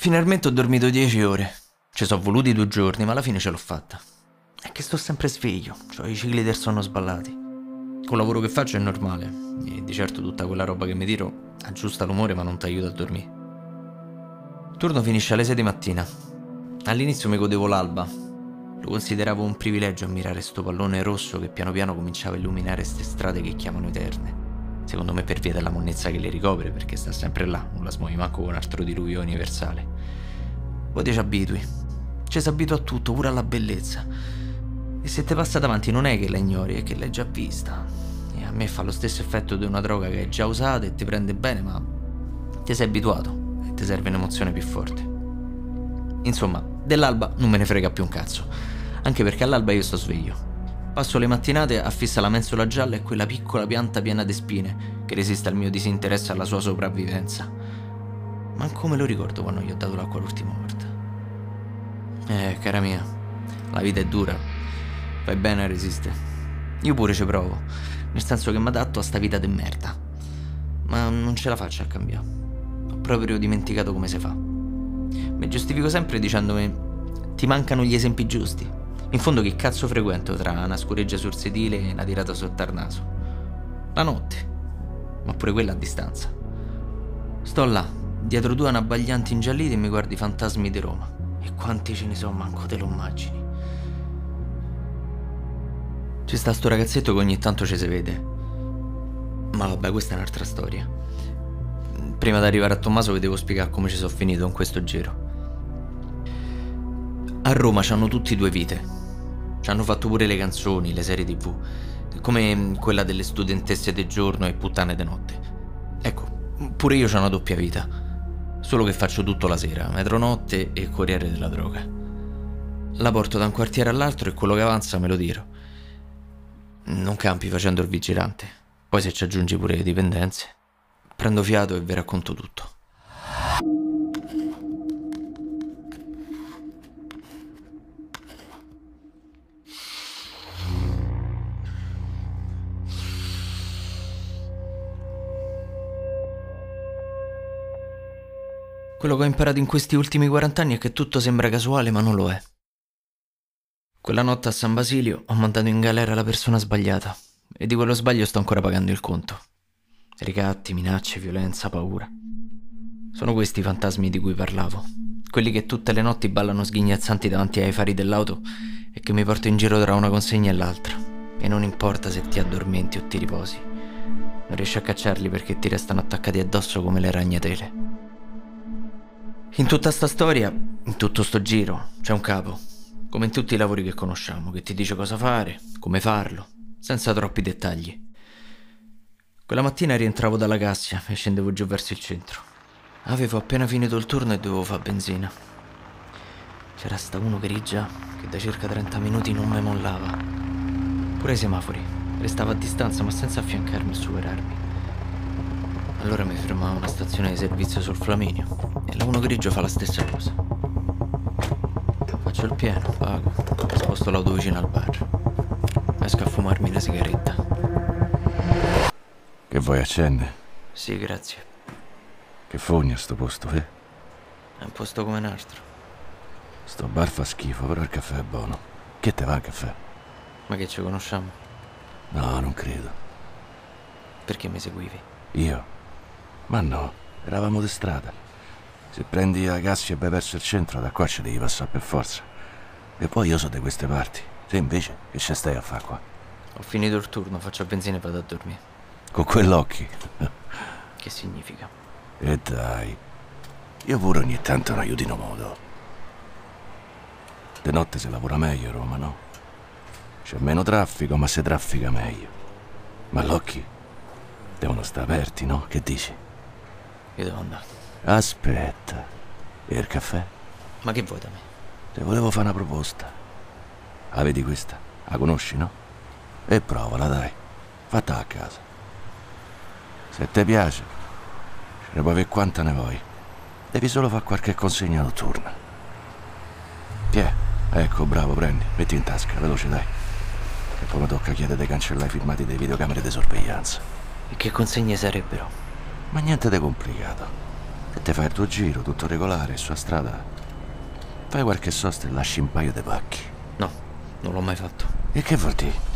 Finalmente ho dormito dieci ore. Ci sono voluti due giorni, ma alla fine ce l'ho fatta. È che sto sempre sveglio, ho i cicli del sonno sballati. Col lavoro che faccio è normale, e di certo tutta quella roba che mi tiro aggiusta l'umore ma non ti aiuta a dormire. Il turno finisce alle 6 di mattina. All'inizio mi godevo l'alba. Lo consideravo un privilegio ammirare sto pallone rosso che piano piano cominciava a illuminare ste strade che chiamano eterne. Secondo me per via della monnezza che le ricopre, perché sta sempre là, non la smuovi manco con un altro diluvio universale. Poi ti ci abitui. Ci si abitua a tutto, pure alla bellezza. E se ti passa davanti non è che la ignori, è che l'hai già vista. E a me fa lo stesso effetto di una droga che hai già usata e ti prende bene, ma ti sei abituato e ti serve un'emozione più forte. Insomma, dell'alba non me ne frega più un cazzo, anche perché all'alba io sto sveglio. Passo le mattinate a fissa la mensola gialla e quella piccola pianta piena di spine che resiste al mio disinteresse alla sua sopravvivenza. Ma come lo ricordo quando gli ho dato l'acqua l'ultima volta? Eh, cara mia, la vita è dura. Fai bene a resistere. Io pure ci provo, nel senso che mi adatto a sta vita di merda. Ma non ce la faccio a cambiare. Ho proprio dimenticato come si fa. Mi giustifico sempre dicendomi: ti mancano gli esempi giusti. In fondo che cazzo frequento tra una scureggia sul sedile e una tirata sotto al naso? La notte, ma pure quella a distanza. Sto là, dietro due anabbaglianti ingialliti e mi guardi i fantasmi di Roma. E quanti ce ne sono, manco te lo immagini. Ci sta sto ragazzetto che ogni tanto ci si vede. Ma vabbè, questa è un'altra storia. Prima di arrivare a Tommaso vi devo spiegare come ci sono finito in questo giro. A Roma c'hanno tutti due vite. Ci hanno fatto pure le canzoni, le serie tv, come quella delle studentesse del giorno e puttane de notte. Ecco, pure io ho una doppia vita, solo che faccio tutto la sera, metronotte e corriere della droga. La porto da un quartiere all'altro e quello che avanza me lo tiro. Non campi facendo il vigilante, poi se ci aggiungi pure le dipendenze, prendo fiato e vi racconto tutto. Quello che ho imparato in questi ultimi 40 anni è che tutto sembra casuale, ma non lo è. Quella notte a San Basilio ho mandato in galera la persona sbagliata e di quello sbaglio sto ancora pagando il conto. Ricatti, minacce, violenza, paura. Sono questi i fantasmi di cui parlavo. Quelli che tutte le notti ballano sghignazzanti davanti ai fari dell'auto e che mi porto in giro tra una consegna e l'altra. E non importa se ti addormenti o ti riposi. Non riesci a cacciarli perché ti restano attaccati addosso come le ragnatele. In tutta sta storia, in tutto sto giro, c'è un capo, come in tutti i lavori che conosciamo, che ti dice cosa fare, come farlo, senza troppi dettagli. Quella mattina rientravo dalla Cassia e scendevo giù verso il centro. Avevo appena finito il turno e dovevo fare benzina. C'era sta uno grigia che da circa 30 minuti non mi mollava. Pure i semafori. Restava a distanza ma senza affiancarmi e superarmi. Allora mi fermavo a una stazione di servizio sul Flaminio e la uno grigio fa la stessa cosa. Faccio il pieno, pago, sposto l'auto vicino al bar. Esco a fumarmi una sigaretta. Che vuoi accendere? Sì, grazie. Che fogna sto posto, eh? È un posto come un altro. Sto bar fa schifo, però il caffè è buono. Che te va il caffè? Ma che ci conosciamo? No, non credo. Perché mi seguivi? Io? Ma no, eravamo di strada. Se prendi la Cassia e vai verso il centro, da qua ci devi passare per forza. E poi io sono di queste parti. Te invece, che ci stai a fare qua? Ho finito il turno, faccio benzina e vado a dormire. Con quell'occhio? che significa? E dai, io pure ogni tanto un aiutino modo. De notte si lavora meglio a Roma, no? C'è meno traffico, ma si traffica meglio. Ma l'occhio devono stare aperti, no? Che dici? Devo andare. Aspetta. E il caffè? Ma che vuoi da me? Ti volevo fare una proposta. La vedi questa? La conosci, no? E provala, dai. Fatta a casa. Se ti piace, ce ne puoi avere quanta ne vuoi. Devi solo fare qualche consegna notturna. Tiè, ecco, bravo, prendi, metti in tasca, veloce, dai. E poi mi tocca chiedere di cancellare i filmati delle videocamere di sorveglianza. E che consegne sarebbero? Ma niente di complicato. e te fai il tuo giro, tutto regolare, sua strada. Fai qualche sosta e lasci un paio di pacchi. No, non l'ho mai fatto. E che vuol dire?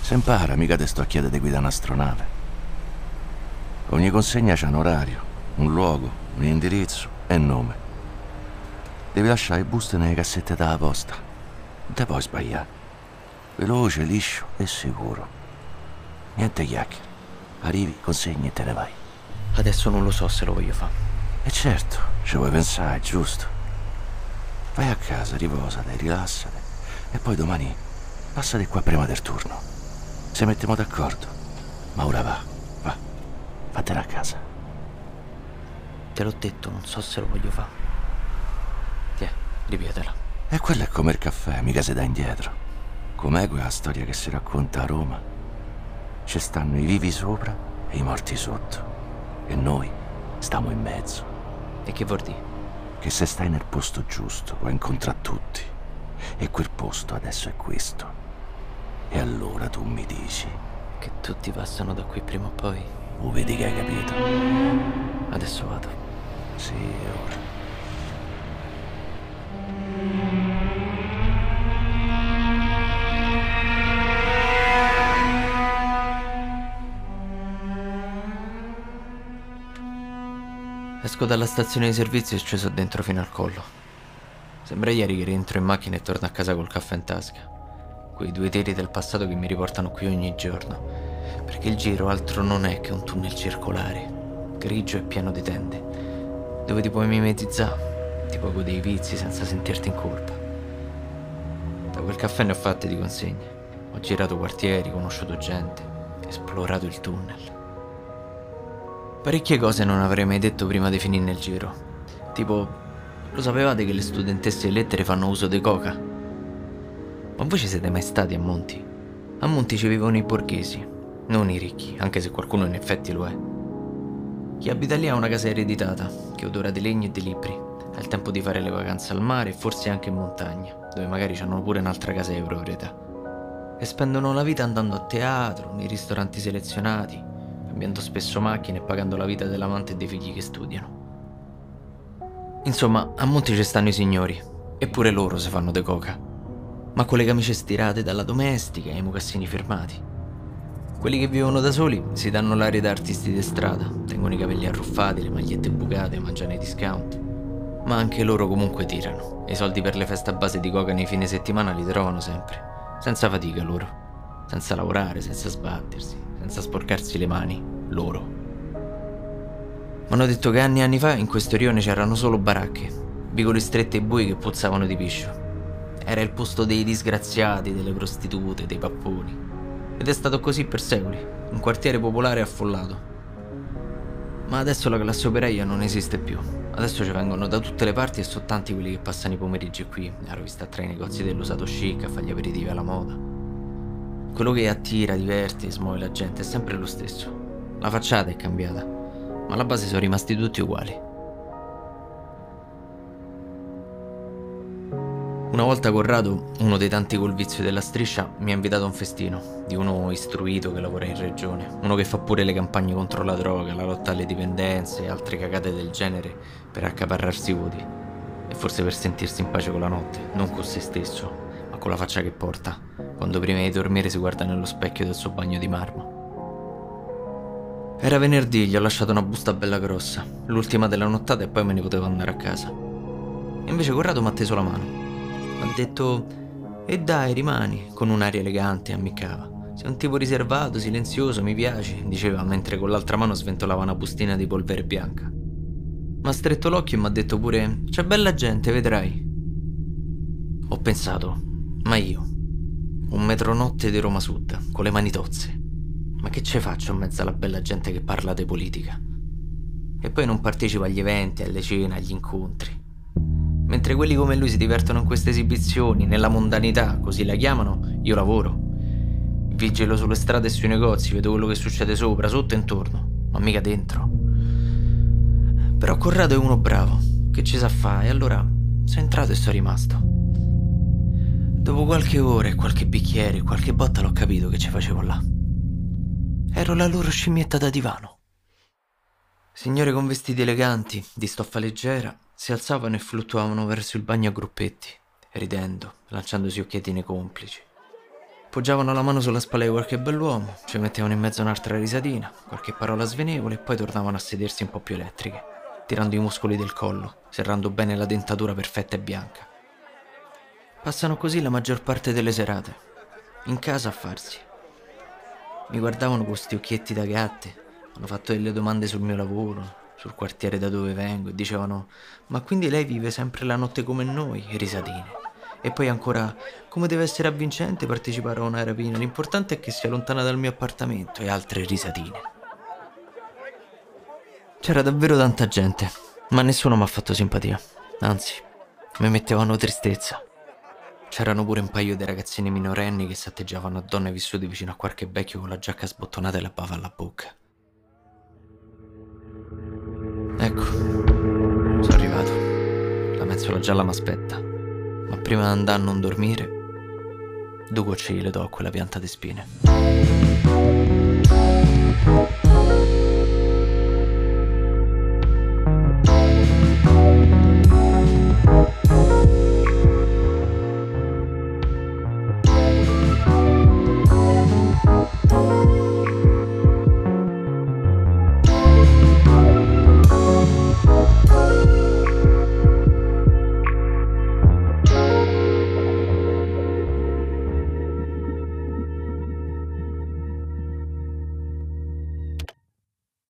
Se impara, mica te sto a chiedere di guidare un'astronave. Ogni consegna c'ha un orario, un luogo, un indirizzo e un nome. Devi lasciare i buste nelle cassette della posta. Non te puoi sbagliare. Veloce, liscio e sicuro. Niente chiacchiere. Arrivi, consegni e te ne vai. Adesso non lo so se lo voglio fare. E certo, ci vuoi pensare, giusto? Vai a casa, riposate, rilassate. E poi domani passate qua prima del turno. Se mettiamo d'accordo. Ma ora va, va. Vattene a casa. Te l'ho detto, non so se lo voglio fare. Tiè, ripetela. E quello è come il caffè, mica si dà indietro. Com'è quella storia che si racconta a Roma? Ci stanno i vivi sopra e i morti sotto. E noi stiamo in mezzo. E che vuol dire? Che se stai nel posto giusto puoi incontrare tutti. E quel posto adesso è questo. E allora tu mi dici, Che tutti passano da qui prima o poi. o vedi che hai capito? Adesso vado. Sì, ora. Esco dalla stazione di servizio e sceso dentro fino al collo. Sembra ieri che rientro in macchina e torno a casa col caffè in tasca. Quei due teli del passato che mi riportano qui ogni giorno. Perché il giro altro non è che un tunnel circolare, grigio e pieno di tende, dove ti puoi mimetizzare, ti puoi godere i vizi senza sentirti in colpa. Da quel caffè ne ho fatte di consegne. Ho girato quartieri, conosciuto gente, esplorato il tunnel. Parecchie cose non avrei mai detto prima di finire il giro. Tipo, lo sapevate che le studentesse di lettere fanno uso di coca? Ma voi ci siete mai stati a Monti? A Monti ci vivono i borghesi, non i ricchi, anche se qualcuno in effetti lo è. Chi abita lì ha una casa ereditata, che odora di legno e di libri. Ha il tempo di fare le vacanze al mare e forse anche in montagna, dove magari hanno pure un'altra casa di proprietà. E spendono la vita andando a teatro, nei ristoranti selezionati, cambiando spesso macchine e pagando la vita dell'amante e dei figli che studiano. Insomma, a Monti ci stanno i signori, eppure loro se fanno de coca. Ma con le camicie stirate dalla domestica e i mocassini firmati. Quelli che vivono da soli si danno l'aria da artisti di strada, tengono i capelli arruffati, le magliette bucate, mangiano i discount. Ma anche loro comunque tirano, e i soldi per le feste a base di coca nei fine settimana li trovano sempre, senza fatica loro, senza lavorare, senza sbattersi, senza sporcarsi le mani, loro. Mi hanno detto che anni e anni fa in questo rione c'erano solo baracche, vicoli stretti e bui che puzzavano di piscio. Era il posto dei disgraziati, delle prostitute, dei papponi. Ed è stato così per secoli, un quartiere popolare affollato. Ma adesso la classe operaia non esiste più. Adesso ci vengono da tutte le parti e sono tanti quelli che passano i pomeriggi qui, a rovista tra i negozi dell'usato chic, a fare gli aperitivi alla moda. Quello che attira, diverte smuove la gente è sempre lo stesso. La facciata è cambiata, ma alla base sono rimasti tutti uguali. Una volta Corrado, uno dei tanti col vizio della striscia, mi ha invitato a un festino di uno istruito che lavora in regione, uno che fa pure le campagne contro la droga, la lotta alle dipendenze e altre cagate del genere per accaparrarsi i voti. E forse per sentirsi in pace con la notte, non con se stesso, ma con la faccia che porta, quando prima di dormire si guarda nello specchio del suo bagno di marmo. Era venerdì, gli ho lasciato una busta bella grossa, l'ultima della nottata e poi me ne potevo andare a casa. Invece Corrado mi ha teso la mano. Ha detto, e dai, rimani, con un'aria elegante, ammiccava. Sei un tipo riservato, silenzioso, mi piaci, diceva mentre con l'altra mano sventolava una bustina di polvere bianca. Mi ha stretto l'occhio e mi ha detto pure, c'è bella gente, vedrai. Ho pensato, ma io, un metronotte di Roma Sud, con le mani tozze, ma che ce faccio in mezzo alla bella gente che parla di politica? E poi non partecipo agli eventi, alle cene, agli incontri. Mentre quelli come lui si divertono in queste esibizioni, nella mondanità, così la chiamano, io lavoro. Vigilo sulle strade e sui negozi, vedo quello che succede sopra, sotto e intorno, ma mica dentro. Però Corrado è uno bravo, che ci sa fare, e allora sono entrato e sono rimasto. Dopo qualche ora e qualche bicchiere qualche botta l'ho capito che ci facevo là. Ero la loro scimmietta da divano. Signore con vestiti eleganti, di stoffa leggera, si alzavano e fluttuavano verso il bagno a gruppetti, ridendo, lanciandosi occhietti nei complici. Poggiavano la mano sulla spalla di qualche bell'uomo, ci mettevano in mezzo un'altra risatina, qualche parola svenevole e poi tornavano a sedersi un po' più elettriche, tirando i muscoli del collo, serrando bene la dentatura perfetta e bianca. Passano così la maggior parte delle serate, in casa a farsi. Mi guardavano con questi occhietti da gatte, hanno fatto delle domande sul mio lavoro, sul quartiere da dove vengo e dicevano ma quindi lei vive sempre la notte come noi, e risadine. E poi ancora, come deve essere avvincente partecipare a una rapina? L'importante è che sia lontana dal mio appartamento e altre risatine. C'era davvero tanta gente, ma nessuno mi ha fatto simpatia. Anzi, mi mettevano tristezza. C'erano pure un paio di ragazzini minorenni che satteggiavano a donne vissute vicino a qualche vecchio con la giacca sbottonata e la bava alla bocca. Ecco, sono arrivato. La mezzola gialla mi aspetta ma prima di andare a non dormire, due gocce le do a quella pianta di spine.